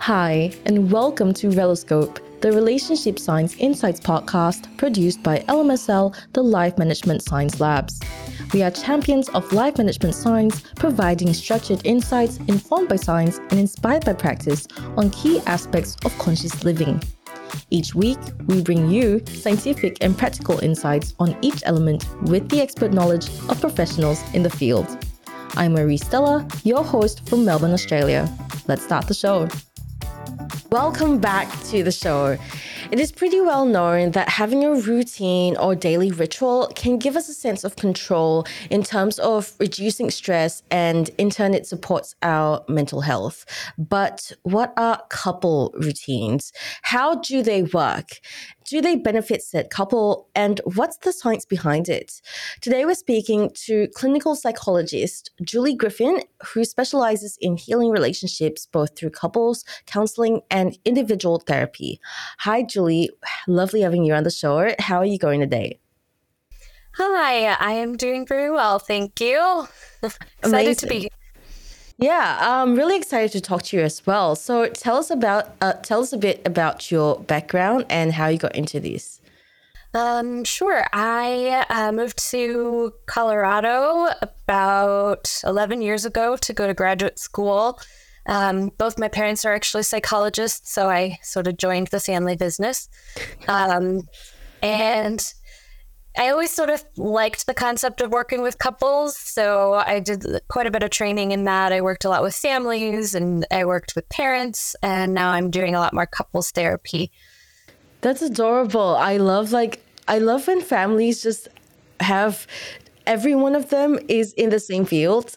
Hi, and welcome to Reloscope, the Relationship Science Insights podcast produced by LMSL, the Life Management Science Labs. We are champions of life management science, providing structured insights informed by science and inspired by practice on key aspects of conscious living. Each week, we bring you scientific and practical insights on each element with the expert knowledge of professionals in the field. I'm Marie Stella, your host from Melbourne, Australia. Let's start the show. Welcome back to the show. It is pretty well known that having a routine or daily ritual can give us a sense of control in terms of reducing stress and in turn it supports our mental health. But what are couple routines? How do they work? Do they benefit said couple? And what's the science behind it? Today, we're speaking to clinical psychologist Julie Griffin, who specializes in healing relationships both through couples, counseling, and individual therapy. Hi, Julie. Lovely having you on the show. How are you going today? Hi, I am doing very well. Thank you. Excited Amazing. to be Yeah, I'm really excited to talk to you as well. So tell us about uh, tell us a bit about your background and how you got into this. Um, sure. I uh, moved to Colorado about 11 years ago to go to graduate school. Um, both my parents are actually psychologists, so I sort of joined the family business. Um, and I always sort of liked the concept of working with couples. So I did quite a bit of training in that. I worked a lot with families and I worked with parents. And now I'm doing a lot more couples therapy. That's adorable. I love like I love when families just have every one of them is in the same field.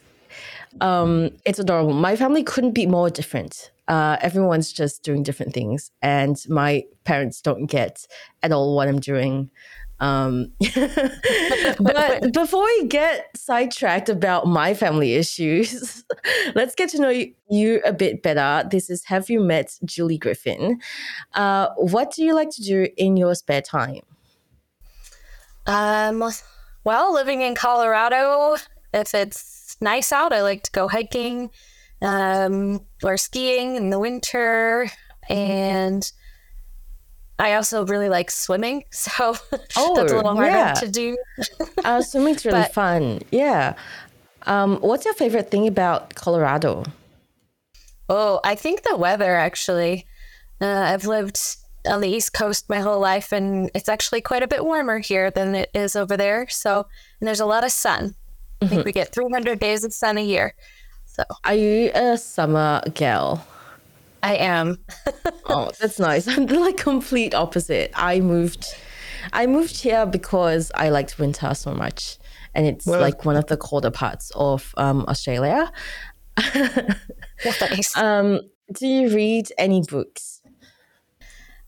Um, it's adorable. My family couldn't be more different. Uh, everyone's just doing different things, and my parents don't get at all what I'm doing. Um, but before we get sidetracked about my family issues, let's get to know you, a bit better. This is Have You Met Julie Griffin? Uh, what do you like to do in your spare time? Um, well, living in Colorado, if it's nice out, I like to go hiking um, or skiing in the winter. And I also really like swimming. So Oh, that's a little harder yeah. to do. Uh, swimming's really But- fun. Yeah. Um, what's your favorite thing about Colorado? Oh, I think the weather actually. Uh, I've lived on the East Coast my whole life, and it's actually quite a bit warmer here than it is over there. So, and there's a lot of sun. I think we get 300 days of sun a year. So Are you a summer gal? I am. Oh, that's nice. I'm the like complete opposite. I moved I moved here because I liked winter so much. And it's like one of the colder parts of um, Australia. Nice. Um, do you read any books?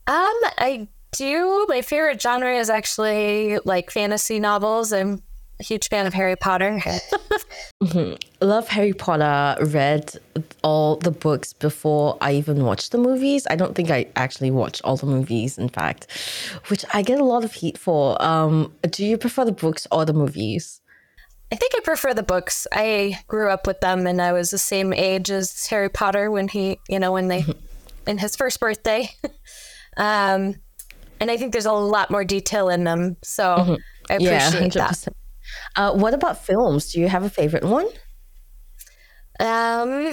Um, I do. My favorite genre is actually like fantasy novels. I'm a huge fan of Harry Potter. love Harry Potter, read all the books before I even watched the movies. I don't think I actually watched all the movies, in fact, which I get a lot of heat for. Um, do you prefer the books or the movies? I think I prefer the books. I grew up with them, and I was the same age as Harry Potter when he, you know, when they, in his first birthday. um, and I think there's a lot more detail in them, so I appreciate that. Uh, what about films? Do you have a favorite one? Um,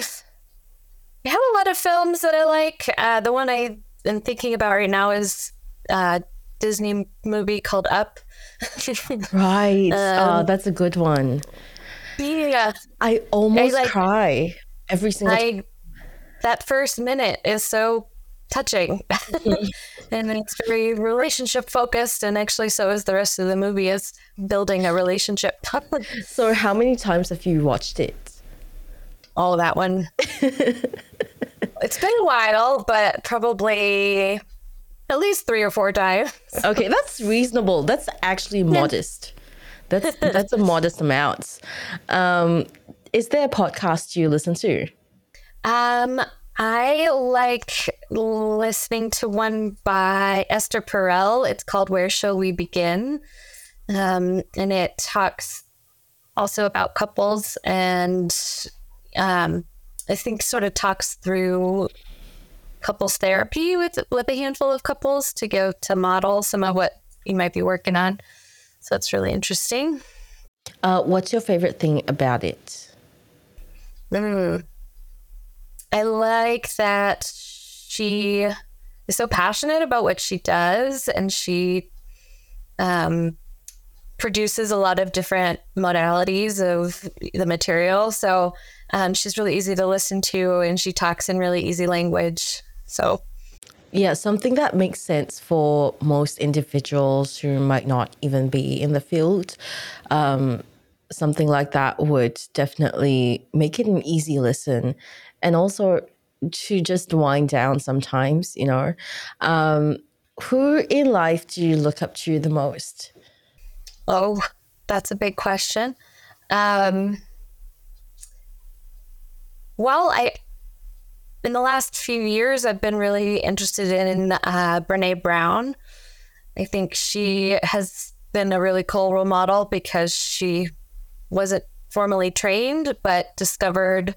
I have a lot of films that I like. Uh, the one I am thinking about right now is a Disney movie called Up. Right. oh, Um, that's a good one. yeah, I almost like- cry every single time. That first minute is so touching, and it's very relationship focused, and actually, so is the rest of the movie is building a relationship. So, how many times have you watched it? oh, that one. it's been a while, but probably at least three or four times. Okay, that's reasonable. That's actually modest. That's that's a modest amount. Um, is there a podcast you listen to? Um, I like listening to one by Esther Perel. It's called Where Shall We Begin? Um, and it talks also about couples and um, I think sort of talks through couples therapy with with a handful of couples to go to model some of what you might be working on. So it's really interesting. Uh, what's your favorite thing about it? Mm. I like that she is so passionate about what she does and she um, produces a lot of different modalities of the material. So um, she's really easy to listen to and she talks in really easy language. So, yeah, something that makes sense for most individuals who might not even be in the field. Um, something like that would definitely make it an easy listen and also to just wind down sometimes, you know. Um, who in life do you look up to the most? Oh, that's a big question. Um, well, I in the last few years, I've been really interested in uh, Brene Brown. I think she has been a really cool role model because she wasn't formally trained, but discovered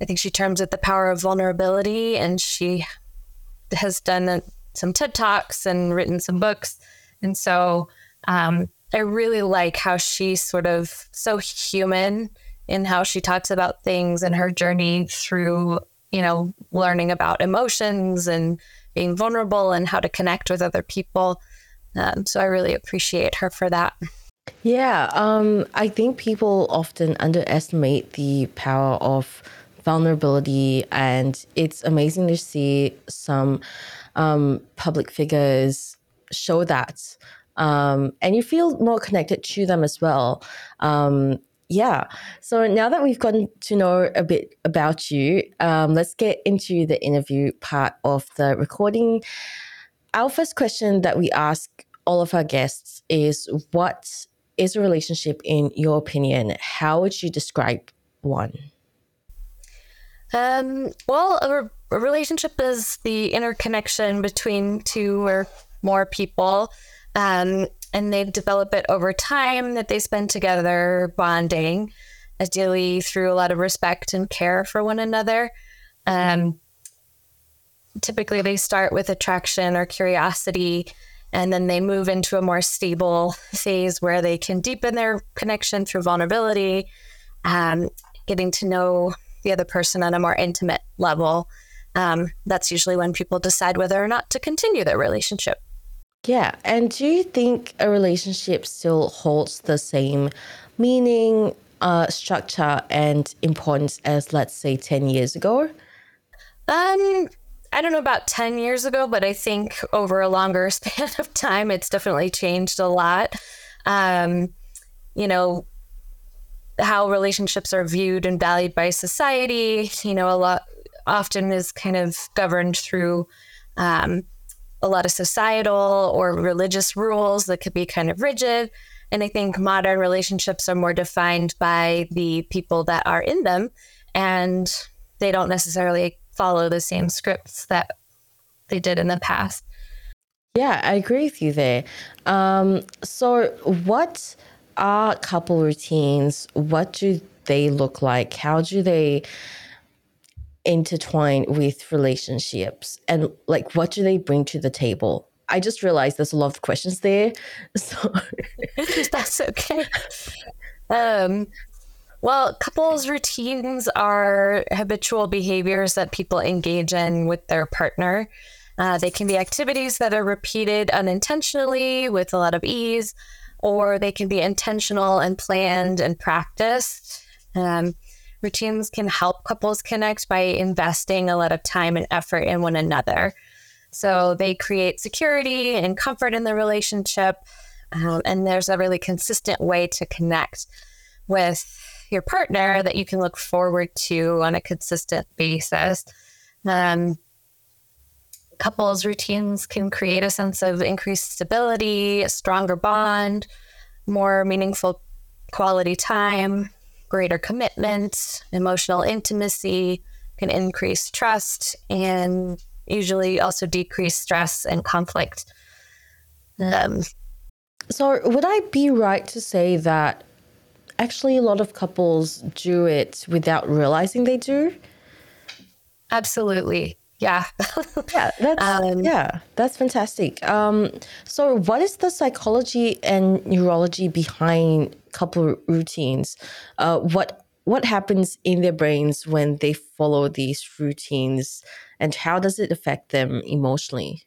I think she terms it the power of vulnerability, and she has done some TED Talks and written some books. And so um, I really like how she's sort of so human in how she talks about things and her journey through, you know, learning about emotions and being vulnerable and how to connect with other people. Um, so I really appreciate her for that. Yeah, um, I think people often underestimate the power of vulnerability, and it's amazing to see some um, public figures show that. Um, and you feel more connected to them as well. Um, yeah. So now that we've gotten to know a bit about you, um, let's get into the interview part of the recording. Our first question that we ask all of our guests is What is a relationship in your opinion? How would you describe one? Um, well, a, a relationship is the interconnection between two or more people. Um, and they develop it over time that they spend together bonding, ideally through a lot of respect and care for one another. Um, typically, they start with attraction or curiosity, and then they move into a more stable phase where they can deepen their connection through vulnerability, um, getting to know the other person on a more intimate level. Um, that's usually when people decide whether or not to continue their relationship. Yeah. And do you think a relationship still holds the same meaning, uh, structure, and importance as, let's say, 10 years ago? Um, I don't know about 10 years ago, but I think over a longer span of time, it's definitely changed a lot. Um, you know, how relationships are viewed and valued by society, you know, a lot often is kind of governed through um, a lot of societal or religious rules that could be kind of rigid. And I think modern relationships are more defined by the people that are in them, and they don't necessarily follow the same scripts that they did in the past. Yeah, I agree with you there. Um, so, what are couple routines? What do they look like? How do they intertwine with relationships? And like, what do they bring to the table? I just realized there's a lot of questions there. So that's okay. Um, well, couples routines are habitual behaviors that people engage in with their partner. Uh, they can be activities that are repeated unintentionally with a lot of ease, or they can be intentional and planned and practiced. Um, routines can help couples connect by investing a lot of time and effort in one another. So they create security and comfort in the relationship. Um, and there's a really consistent way to connect with your partner that you can look forward to on a consistent basis. Um, couples routines can create a sense of increased stability, a stronger bond, more meaningful quality time. greater commitment, emotional intimacy, can increase trust, and usually also decrease stress and conflict. Um, so, would I be right to say that actually a lot of couples do it without realizing they do? Absolutely. Yeah. yeah, that's um, yeah, that's fantastic. Um, so what is the psychology and neurology behind couple routines? Uh, what what happens in their brains when they follow these routines, and how does it affect them emotionally?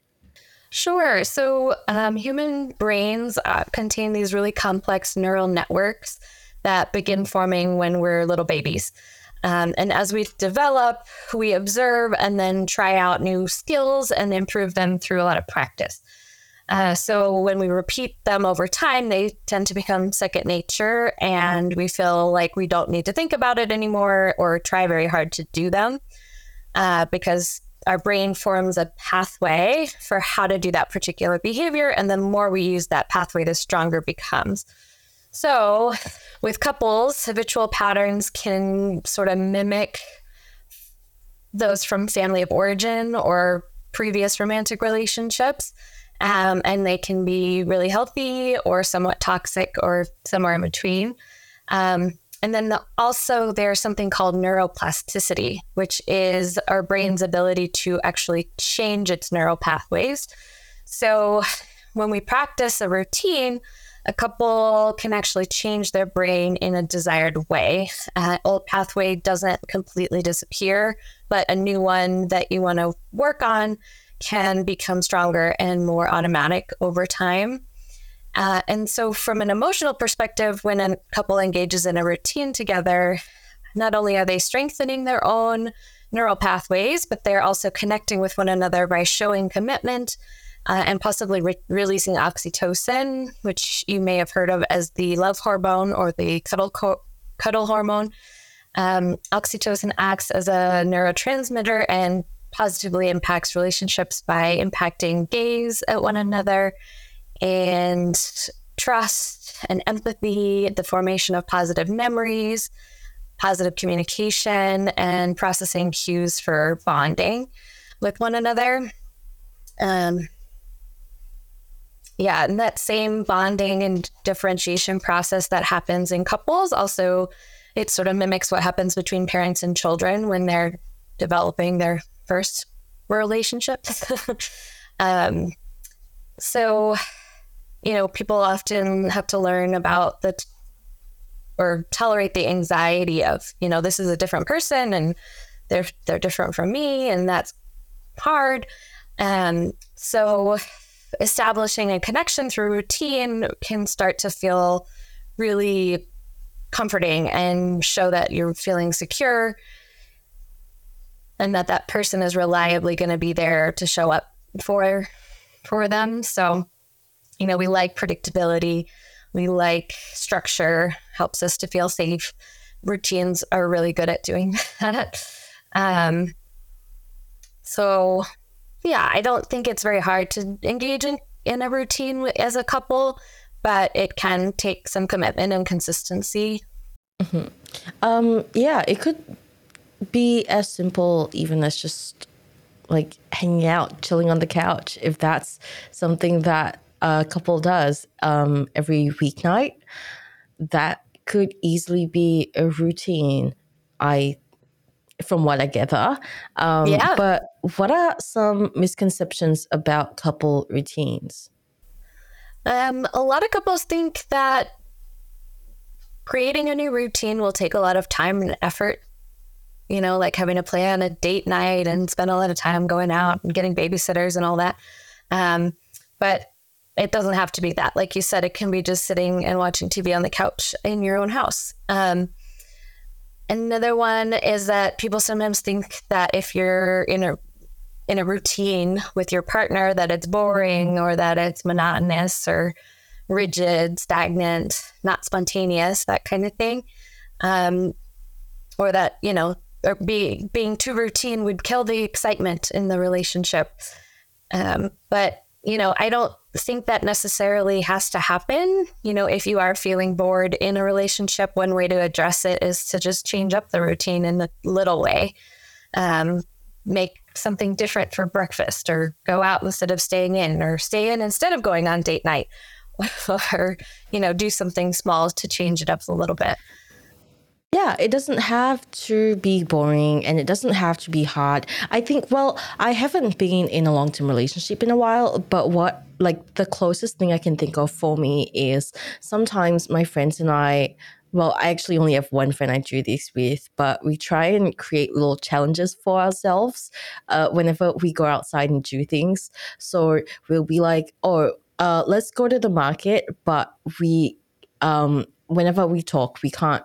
Sure. So, um, human brains uh, contain these really complex neural networks that begin forming when we're little babies. Um, and as we develop, we observe and then try out new skills and improve them through a lot of practice. Uh, so when we repeat them over time, they tend to become second nature, and we feel like we don't need to think about it anymore or try very hard to do them uh, because our brain forms a pathway for how to do that particular behavior. And the more we use that pathway, the stronger it becomes. So, with couples, habitual patterns can sort of mimic those from family of origin or previous romantic relationships. Um, and they can be really healthy or somewhat toxic or somewhere in between. Um, and then the, also, there's something called neuroplasticity, which is our brain's ability to actually change its neural pathways. So, when we practice a routine, a couple can actually change their brain in a desired way. Uh, old pathway doesn't completely disappear, but a new one that you want to work on can become stronger and more automatic over time. Uh, and so, from an emotional perspective, when a couple engages in a routine together, not only are they strengthening their own neural pathways, but they're also connecting with one another by showing commitment uh, and possibly re- releasing oxytocin, which you may have heard of as the love hormone or the cuddle, co- cuddle hormone. Um, oxytocin acts as a neurotransmitter and positively impacts relationships by impacting gaze at one another and trust and empathy, the formation of positive memories, positive communication, and processing cues for bonding with one another. Um, yeah, and that same bonding and differentiation process that happens in couples also it sort of mimics what happens between parents and children when they're developing their first relationship. um, so, you know, people often have to learn about the t- or tolerate the anxiety of, you know, this is a different person and they're they're different from me, and that's hard. Um, so establishing a connection through routine can start to feel really comforting and show that you're feeling secure and that that person is reliably going to be there to show up for for them. So you know we like predictability. We like structure. Helps us to feel safe. Routines are really good at doing that. Um, so yeah, I don't think it's very hard to engage in, in a routine as a couple, but it can take some commitment and consistency. Mm-hmm. Um, yeah, it could be as simple even as just like hanging out, chilling on the couch, if that's something that a couple does um, every weeknight. That could easily be a routine. I from what I gather. Um, yeah. But what are some misconceptions about couple routines? Um, a lot of couples think that creating a new routine will take a lot of time and effort. You know, like having to plan a date night and spend a lot of time going out and getting babysitters and all that. Um, but it doesn't have to be that. Like you said, it can be just sitting and watching TV on the couch in your own house. Um, Another one is that people sometimes think that if you're in a in a routine with your partner that it's boring or that it's monotonous or rigid, stagnant, not spontaneous, that kind of thing. Um, or that, you know, or be, being too routine would kill the excitement in the relationship. Um, but you know, I don't think that necessarily has to happen. You know, if you are feeling bored in a relationship, one way to address it is to just change up the routine in a little way. Um, make something different for breakfast or go out instead of staying in or stay in instead of going on date night or, you know, do something small to change it up a little bit. Yeah, it doesn't have to be boring and it doesn't have to be hard. I think, well, I haven't been in a long term relationship in a while, but what, like, the closest thing I can think of for me is sometimes my friends and I, well, I actually only have one friend I do this with, but we try and create little challenges for ourselves uh, whenever we go outside and do things. So we'll be like, oh, uh, let's go to the market, but we, um, whenever we talk, we can't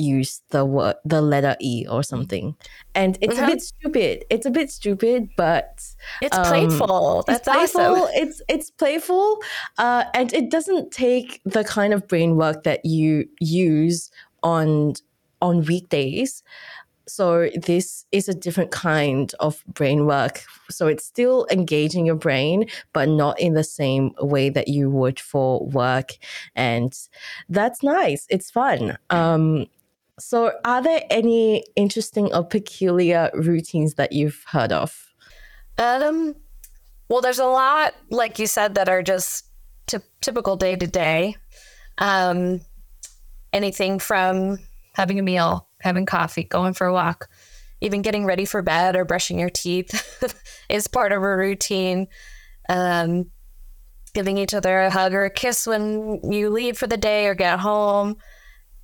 use the word the letter e or something and it's mm-hmm. a bit stupid it's a bit stupid but it's um, playful that's it's playful. awesome it's it's playful uh, and it doesn't take the kind of brain work that you use on on weekdays so this is a different kind of brain work. So it's still engaging your brain, but not in the same way that you would for work. And that's nice. It's fun. Um, so, are there any interesting or peculiar routines that you've heard of? Um, well, there's a lot, like you said, that are just t- typical day to day. Anything from having a meal, having coffee, going for a walk, even getting ready for bed or brushing your teeth is part of a routine. Um, giving each other a hug or a kiss when you leave for the day or get home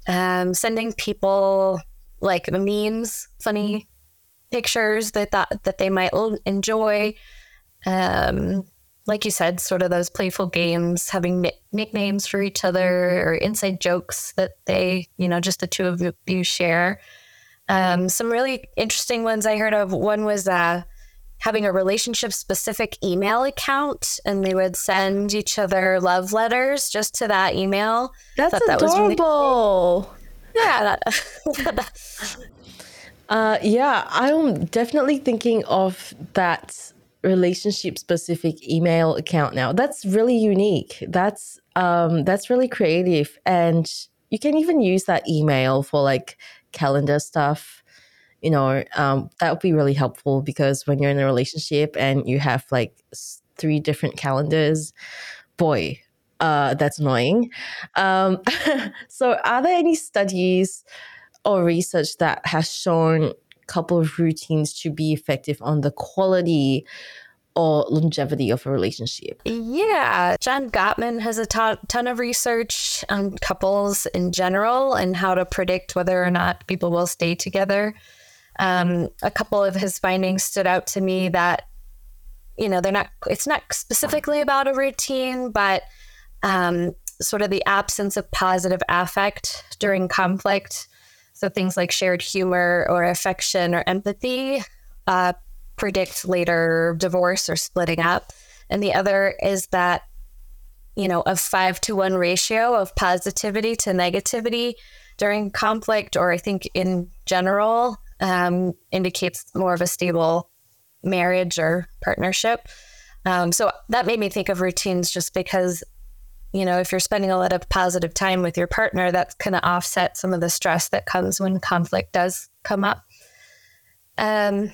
um, sending people like memes, funny pictures that thought that they might enjoy. Um, like you said, sort of those playful games, having nicknames for each other or inside jokes that they, you know, just the two of you share. Um, some really interesting ones I heard of. One was uh, having a relationship specific email account and they would send each other love letters just to that email. That's adorable. That really yeah. uh, yeah, I'm definitely thinking of that relationship specific email account now. That's really unique. That's um that's really creative and you can even use that email for like calendar stuff you know, um, that would be really helpful because when you're in a relationship and you have like three different calendars, boy, uh, that's annoying. Um, so, are there any studies or research that has shown couple routines to be effective on the quality or longevity of a relationship? Yeah, John Gottman has a ton of research on couples in general and how to predict whether or not people will stay together. Um, a couple of his findings stood out to me that, you know, they're not, it's not specifically about a routine, but um, sort of the absence of positive affect during conflict. So things like shared humor or affection or empathy uh, predict later divorce or splitting up. And the other is that, you know, a five to one ratio of positivity to negativity during conflict, or I think in general, um, indicates more of a stable marriage or partnership. Um, so that made me think of routines just because, you know, if you're spending a lot of positive time with your partner, that's going to offset some of the stress that comes when conflict does come up. Um,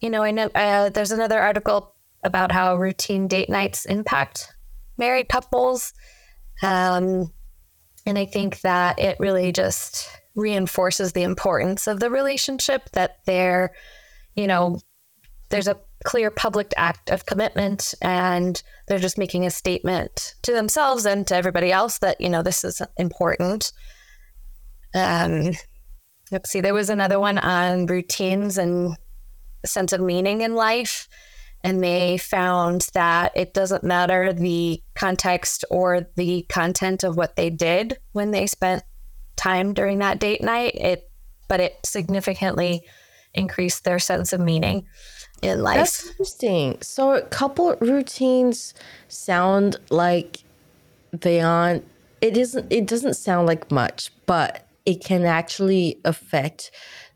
you know, I know uh, there's another article about how routine date nights impact married couples. Um, and I think that it really just reinforces the importance of the relationship that they're, you know, there's a clear public act of commitment and they're just making a statement to themselves and to everybody else that, you know, this is important. Um, let's see, there was another one on routines and sense of meaning in life. And they found that it doesn't matter the context or the content of what they did when they spent time during that date night. It, but it significantly increased their sense of meaning in life. That's interesting. So couple routines sound like they aren't. It isn't. It doesn't sound like much, but it can actually affect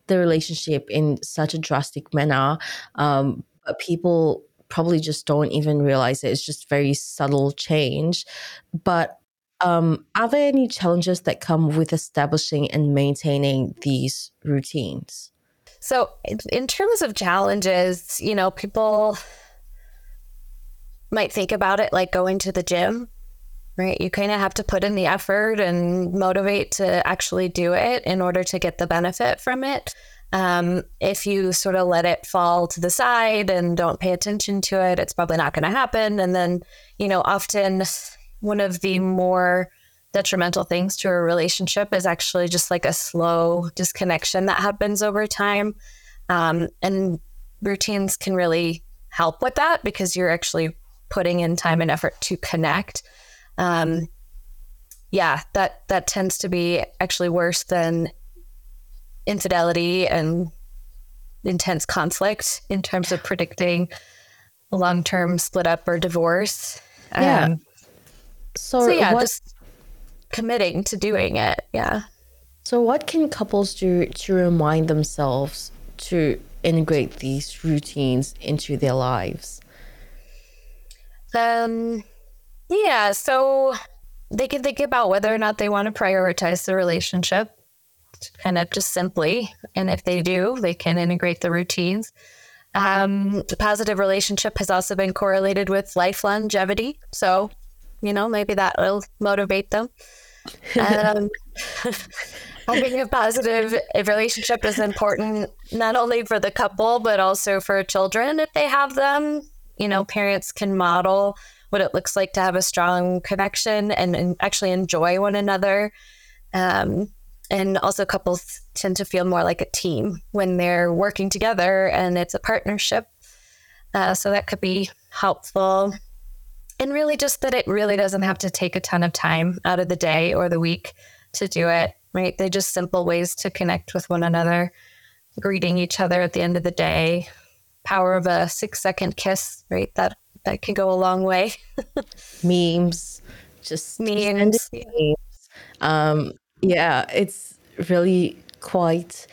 the relationship in such a drastic manner. Um, people probably just don't even realize it. It's just very subtle change. But um, are there any challenges that come with establishing and maintaining these routines? So, in terms of challenges, you know, people might think about it like going to the gym, right? You kind of have to put in the effort and motivate to actually do it in order to get the benefit from it. Um, if you sort of let it fall to the side and don't pay attention to it, it's probably not going to happen. And then, you know, often one of the more detrimental things to a relationship is actually just like a slow disconnection that happens over time. Um, and routines can really help with that because you're actually putting in time and effort to connect. Um, yeah, that that tends to be actually worse than infidelity and intense conflict in terms of predicting a long term split up or divorce. Yeah. Um, so, so, yeah, what, just committing to doing it. Yeah. So, what can couples do to remind themselves to integrate these routines into their lives? Um, yeah. So, they can think about whether or not they want to prioritize the relationship kind of just simply. And if they do, they can integrate the routines. Um, the positive relationship has also been correlated with life longevity. So, you know, maybe that will motivate them. Um, having a positive relationship is important not only for the couple, but also for children if they have them. You know, parents can model what it looks like to have a strong connection and, and actually enjoy one another. Um, and also, couples tend to feel more like a team when they're working together and it's a partnership. Uh, so that could be helpful. And really, just that it really doesn't have to take a ton of time out of the day or the week to do it, right? They're just simple ways to connect with one another, greeting each other at the end of the day, power of a six second kiss, right? That that can go a long way. memes, just memes. memes. Um, yeah, it's really quite.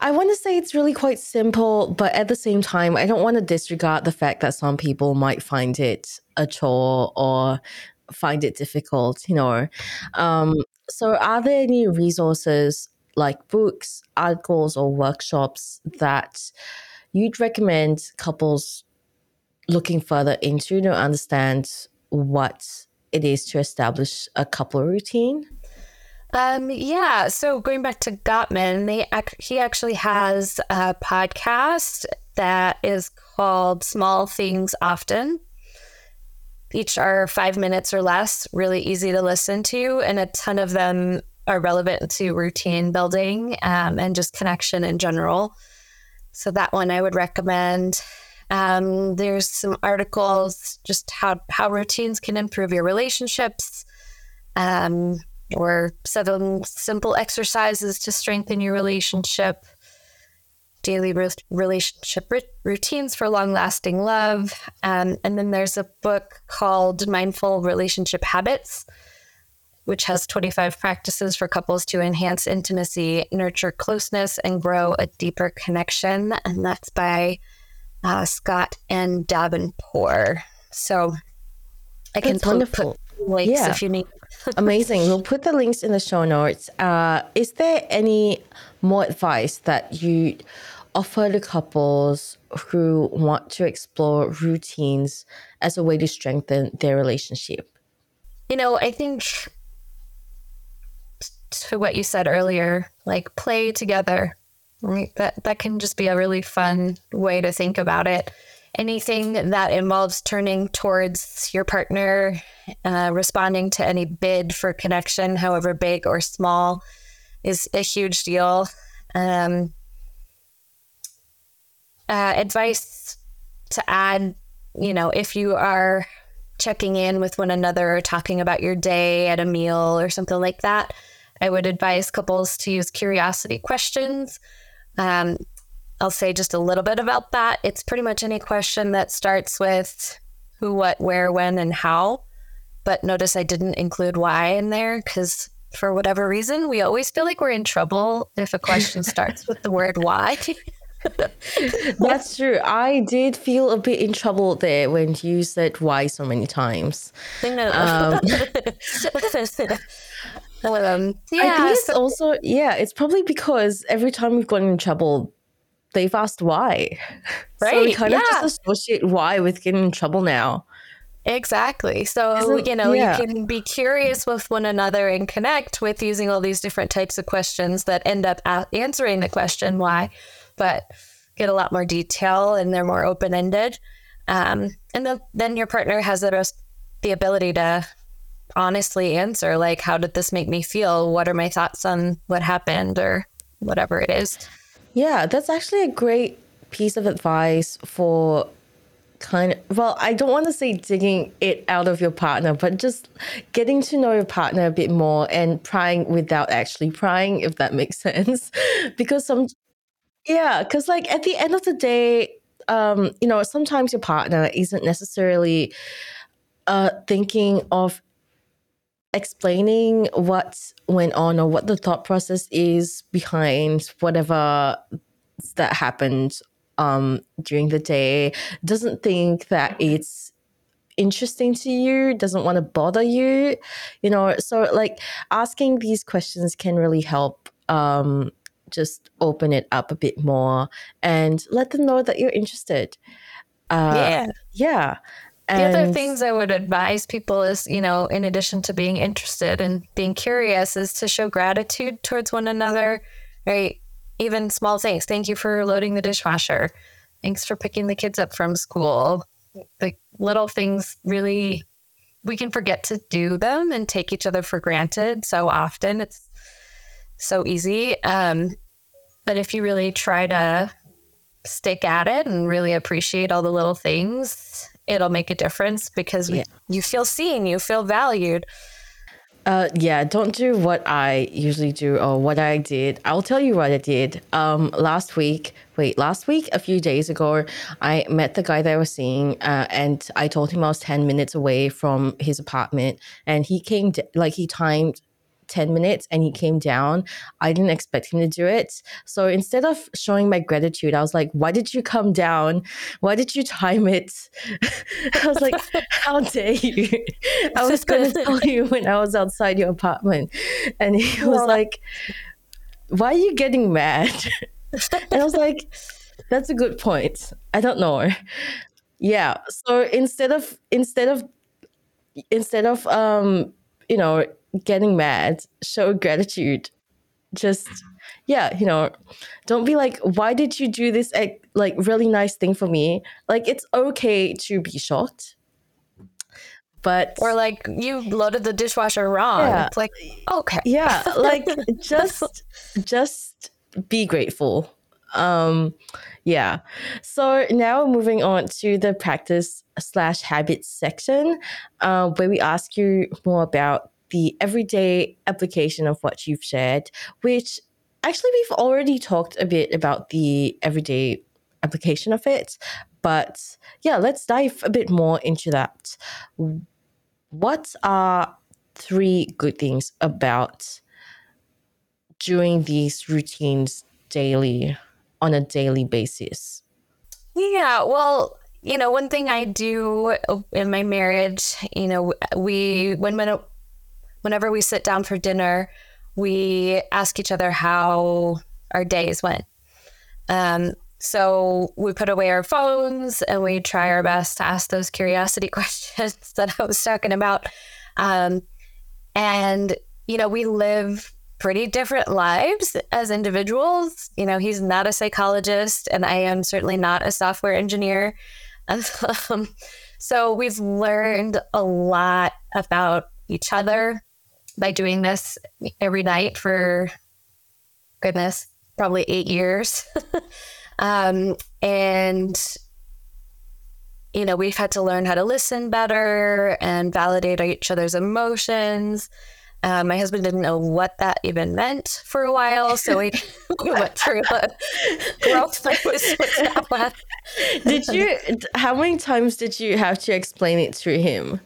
I want to say it's really quite simple, but at the same time, I don't want to disregard the fact that some people might find it a chore or find it difficult, you know. Um, so, are there any resources like books, articles, or workshops that you'd recommend couples looking further into to understand what it is to establish a couple routine? Um, yeah. So going back to Gottman, they he actually has a podcast that is called Small Things Often. Each are five minutes or less, really easy to listen to, and a ton of them are relevant to routine building um, and just connection in general. So that one I would recommend. Um, there's some articles just how how routines can improve your relationships. Um, or seven simple exercises to strengthen your relationship, daily re- relationship r- routines for long lasting love. Um, and then there's a book called Mindful Relationship Habits, which has 25 practices for couples to enhance intimacy, nurture closeness, and grow a deeper connection. And that's by uh, Scott and Davenport. So I can put, put links yeah. if you need Amazing. We'll put the links in the show notes. Uh, is there any more advice that you offer to couples who want to explore routines as a way to strengthen their relationship? You know, I think to what you said earlier, like play together. Right? That that can just be a really fun way to think about it anything that involves turning towards your partner, uh, responding to any bid for connection, however big or small, is a huge deal. Um, uh, advice to add, you know, if you are checking in with one another or talking about your day at a meal or something like that, I would advise couples to use curiosity questions. Um, I'll say just a little bit about that. It's pretty much any question that starts with who, what, where, when, and how. But notice I didn't include why in there because for whatever reason, we always feel like we're in trouble if a question starts with the word why. That's true. I did feel a bit in trouble there when you said why so many times. Um, Um, I think it's so- also yeah, it's probably because every time we've gotten in trouble, they've asked why. Right. so we kind of just associate why with getting in trouble now. Exactly. So, Isn't- you know, yeah. you can be curious with one another and connect with using all these different types of questions that end up a- answering the question why, but get a lot more detail and they're more open ended. Um, and then, then your partner has the, the ability to honestly answer, like, how did this make me feel? What are my thoughts on what happened or whatever it is? Yeah, that's actually a great piece of advice for kind of well, I don't want to say digging it out of your partner, but just getting to know your partner a bit more and prying without actually prying, if that makes sense. because some yeah, because like at the end of the day, um, you know, sometimes your partner isn't necessarily uh thinking of explaining what went on or what the thought process is behind whatever that happened um during the day. Doesn't think that it's interesting to you doesn't want to bother you you know? So like asking these questions can really help um just open it up a bit more and let them know that you're interested. Uh yeah. yeah The other things I would advise people is, you know, in addition to being interested and being curious, is to show gratitude towards one another, right? Even small things. Thank you for loading the dishwasher. Thanks for picking the kids up from school. The little things really, we can forget to do them and take each other for granted so often. It's so easy. Um, but if you really try to stick at it and really appreciate all the little things, it'll make a difference because we, you feel seen, you feel valued. Uh, yeah, don't do what I usually do or what I did. I'll tell you what I did. Um, last week, wait, last week, a few days ago, I met the guy that I was seeing, uh, and I told him I was ten minutes away from his apartment, and he came d- like he timed. 10 minutes and he came down. I didn't expect him to do it. So instead of showing my gratitude, I was like, Why did you come down? Why did you time it? I was like, How dare you? I was going to tell you when I was outside your apartment. And he was Well- like, Why are you getting mad? and I was like, That's a good point. I don't know. Yeah. So instead of, instead of, instead of, um, you know, getting mad, show gratitude. Just, yeah, you know, don't be like, why did you do this like really nice thing for me? Like, it's okay to be shocked, but Or like you loaded the dishwasher wrong. Yeah. It's like, okay. yeah, like just, just be grateful. Um, yeah. So now moving on to the practice slash habits section, uh, where we ask you more about the everyday application of what you've shared, which actually we've already talked a bit about the everyday application of it. But yeah, let's dive a bit more into that. What are three good things about doing these routines daily on a daily basis? Yeah, well, you know, one thing I do in my marriage, you know, we when when whenever we sit down for dinner, we ask each other how our days went. Um, so we put away our phones and we try our best to ask those curiosity questions that I was talking about. Um, and you know, we live pretty different lives as individuals. You know, he's not a psychologist, and I am certainly not a software engineer. Um, so we've learned a lot about each other by doing this every night for goodness, probably eight years. um, and you know, we've had to learn how to listen better and validate each other's emotions. Uh, my husband didn't know what that even meant for a while, so we, we went through a growth phase with that one. Did you, how many times did you have to explain it to him?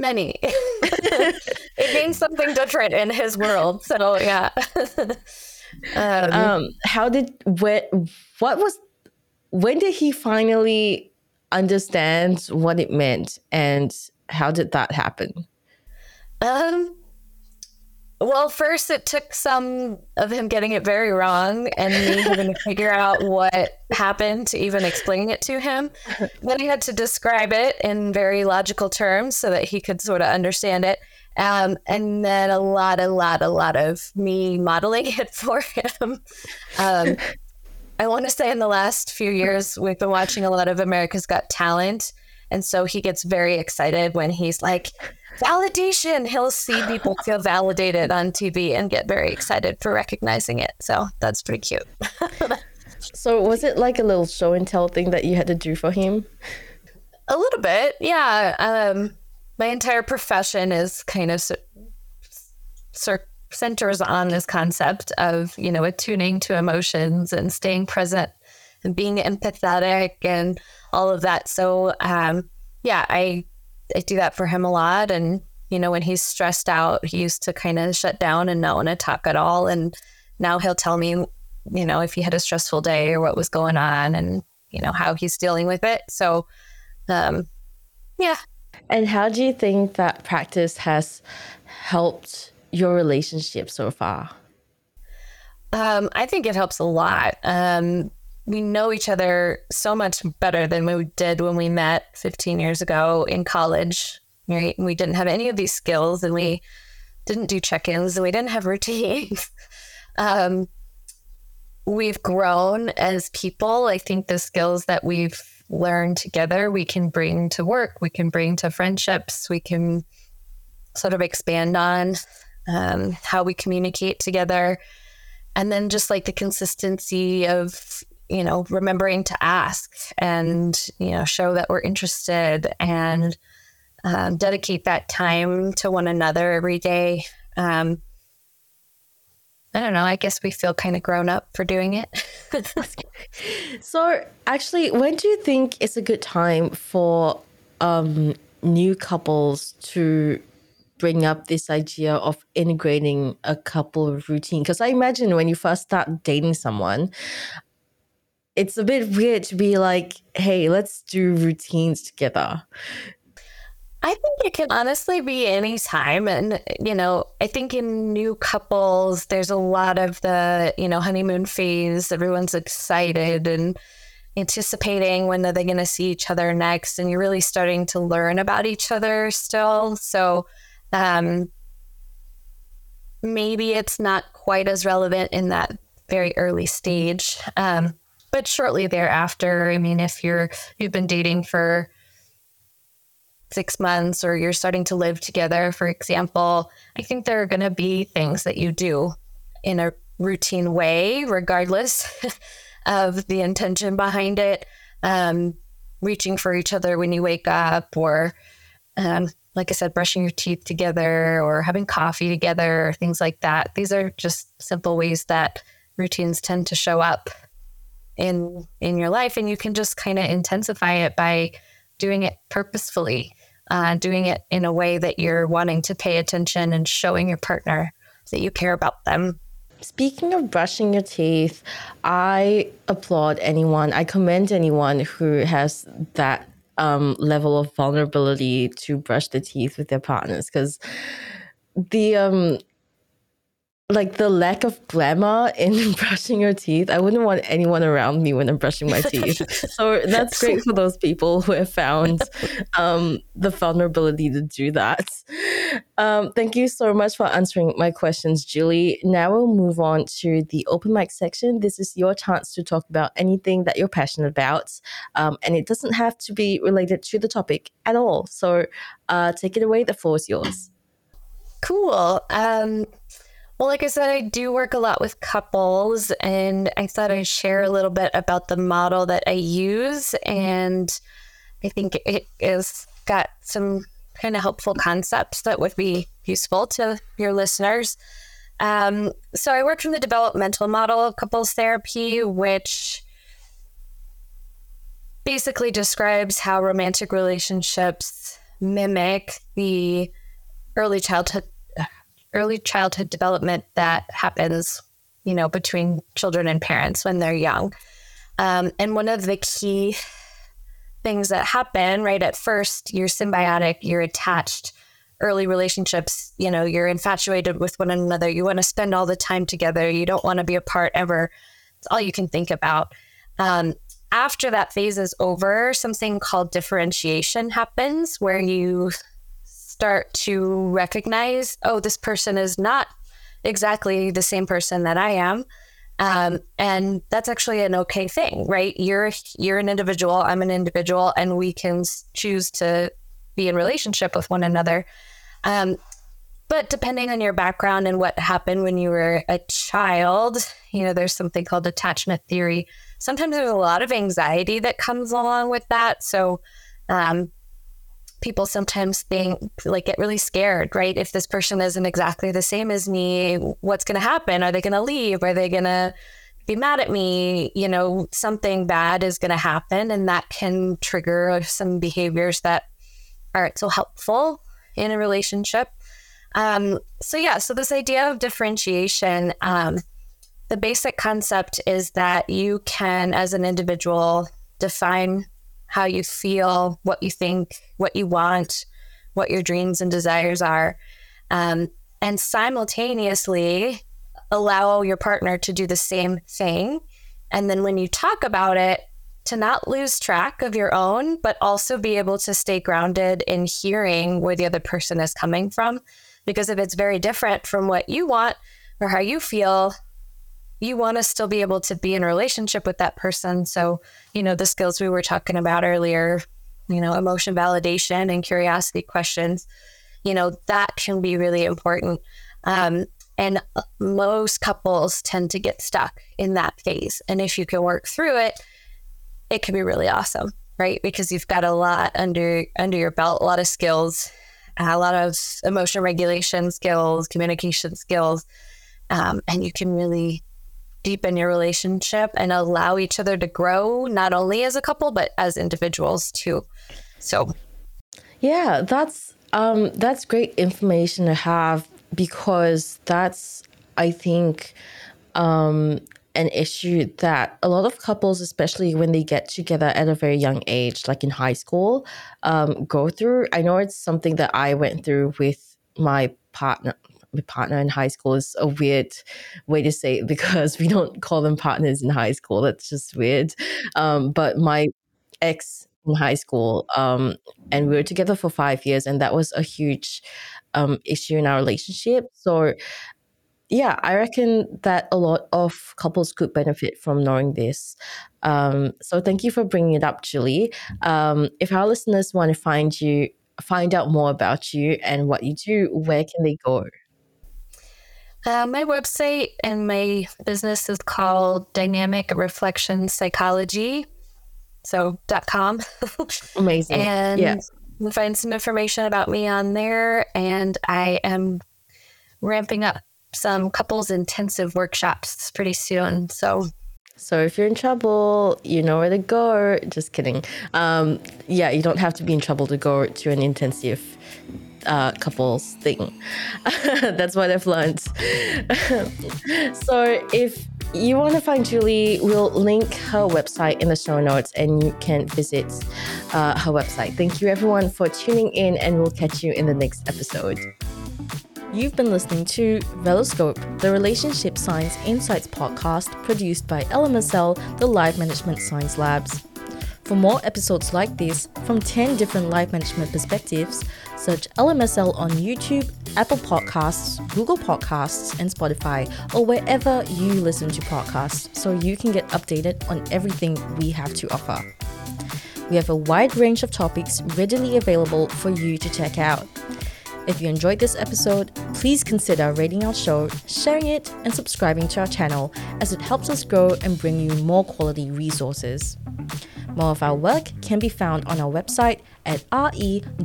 Many. it means something different in his world. So yeah. Um, um, how did what what was when did he finally understand what it meant and how did that happen? Um well, first it took some of him getting it very wrong and me having to figure out what happened to even explain it to him. Then he had to describe it in very logical terms so that he could sort of understand it. Um, and then a lot, a lot, a lot of me modeling it for him. Um, I want to say in the last few years, we've been watching a lot of America's Got Talent. And so he gets very excited when he's like, validation. He'll see people feel validated on TV and get very excited for recognizing it. So that's pretty cute. so was it like a little show and tell thing that you had to do for him? A little bit, yeah. Um, my entire profession is kind of centers on this concept of you know attuning to emotions and staying present and being empathetic and all of that. So um, yeah, I I do that for him a lot. And, you know, when he's stressed out, he used to kind of shut down and not want to talk at all. And now he'll tell me, you know, if he had a stressful day or what was going on and, you know, how he's dealing with it. So, um, yeah. And how do you think that practice has helped your relationship so far? Um, I think it helps a lot. Um, we know each other so much better than we did when we met 15 years ago in college. Right? We didn't have any of these skills, and we didn't do check-ins, and we didn't have routines. um, we've grown as people. I think the skills that we've learned together, we can bring to work, we can bring to friendships, we can sort of expand on um, how we communicate together. And then just like the consistency of you know, remembering to ask and, you know, show that we're interested and um, dedicate that time to one another every day. Um, I don't know. I guess we feel kind of grown up for doing it. so, actually, when do you think it's a good time for um, new couples to bring up this idea of integrating a couple routine? Because I imagine when you first start dating someone, it's a bit weird to be like, hey, let's do routines together. I think it can honestly be any time. And, you know, I think in new couples, there's a lot of the, you know, honeymoon phase. Everyone's excited and anticipating when are they going to see each other next. And you're really starting to learn about each other still. So, um, maybe it's not quite as relevant in that very early stage. Um, but shortly thereafter, I mean, if you're you've been dating for six months or you're starting to live together, for example, I think there are going to be things that you do in a routine way, regardless of the intention behind it. Um, reaching for each other when you wake up, or um, like I said, brushing your teeth together, or having coffee together, things like that. These are just simple ways that routines tend to show up in in your life and you can just kind of intensify it by doing it purposefully uh, doing it in a way that you're wanting to pay attention and showing your partner that you care about them. Speaking of brushing your teeth, I applaud anyone, I commend anyone who has that um, level of vulnerability to brush the teeth with their partners because the um, like the lack of glamour in brushing your teeth. I wouldn't want anyone around me when I'm brushing my teeth. so that's great for those people who have found um, the vulnerability to do that. Um, thank you so much for answering my questions, Julie. Now we'll move on to the open mic section. This is your chance to talk about anything that you're passionate about, um, and it doesn't have to be related to the topic at all. So uh, take it away. The floor is yours. Cool. Um, well, like I said, I do work a lot with couples, and I thought I'd share a little bit about the model that I use. And I think it has got some kind of helpful concepts that would be useful to your listeners. Um, so I work from the developmental model of couples therapy, which basically describes how romantic relationships mimic the early childhood early childhood development that happens you know, between children and parents when they're young. Um, and one of the key things that happen right at first, you're symbiotic, you're attached. Early relationships, you know, you're infatuated with one another. You want to spend all the time together. You don't want to be apart ever. It's all you can think about. Um, after that phase is over, something called differentiation happens where you start to recognize, oh, this person is not exactly the same person that I am. Um, and that's actually an okay thing, right? You're you're an individual, I'm an individual, and we can choose to be in relationship with one another. Um, but depending on your background and what happened when you were a child, you know, there's something called attachment theory. Sometimes there's a lot of anxiety that comes along with that. So, um, people sometimes think like get really scared right? If this person isn't exactly the same as me what's going to happen? Are they going to leave? Are they going to be mad at me? You know something bad is going to happen and that can trigger some behaviors that aren't so helpful in a relationship. Um, so yeah so this idea of differentiation um, the basic concept is that you can as an individual define how you feel, what you think, what you want, what your dreams and desires are, um, and simultaneously allow your partner to do the same thing. And then when you talk about it, to not lose track of your own, but also be able to stay grounded in hearing where the other person is coming from. Because if it's very different from what you want or how you feel, you want to still be able to be in a relationship with that person. So, you know, the skills we were talking about earlier, you know, emotion validation and curiosity questions, you know, that can be really important. Um, and most couples tend to get stuck in that phase. And if you can work through it, it can be really awesome, right? Because you've got a lot under under your belt, a lot of skills, a lot of emotion regulation skills, communication skills, um, and you can really deepen your relationship and allow each other to grow not only as a couple but as individuals too so yeah that's um that's great information to have because that's i think um an issue that a lot of couples, especially when they get together at a very young age, like in high school, um, go through. I know it's something that I went through with my partner, my partner in high school is a weird way to say it because we don't call them partners in high school. That's just weird. Um, but my ex in high school, um, and we were together for five years, and that was a huge um, issue in our relationship. So, yeah, I reckon that a lot of couples could benefit from knowing this. Um, so, thank you for bringing it up, Julie. Um, if our listeners want to find you, find out more about you and what you do, where can they go? Uh, my website and my business is called Dynamic Reflection Psychology. So dot com. Amazing. and yeah. you'll find some information about me on there. And I am ramping up some couples intensive workshops pretty soon. So so if you're in trouble, you know where to go. Just kidding. Um, yeah, you don't have to be in trouble to go to an intensive uh, couples thing. That's what I've learned. so if you want to find Julie, we'll link her website in the show notes and you can visit uh, her website. Thank you everyone for tuning in and we'll catch you in the next episode. You've been listening to Reloscope, the Relationship Science Insights podcast produced by LMSL, the Life Management Science Labs. For more episodes like this from 10 different life management perspectives, search LMSL on YouTube, Apple Podcasts, Google Podcasts, and Spotify, or wherever you listen to podcasts so you can get updated on everything we have to offer. We have a wide range of topics readily available for you to check out. If you enjoyed this episode, please consider rating our show, sharing it, and subscribing to our channel as it helps us grow and bring you more quality resources. More of our work can be found on our website at re.lmsl.net,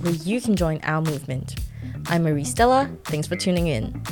where you can join our movement. I'm Marie Stella. Thanks for tuning in.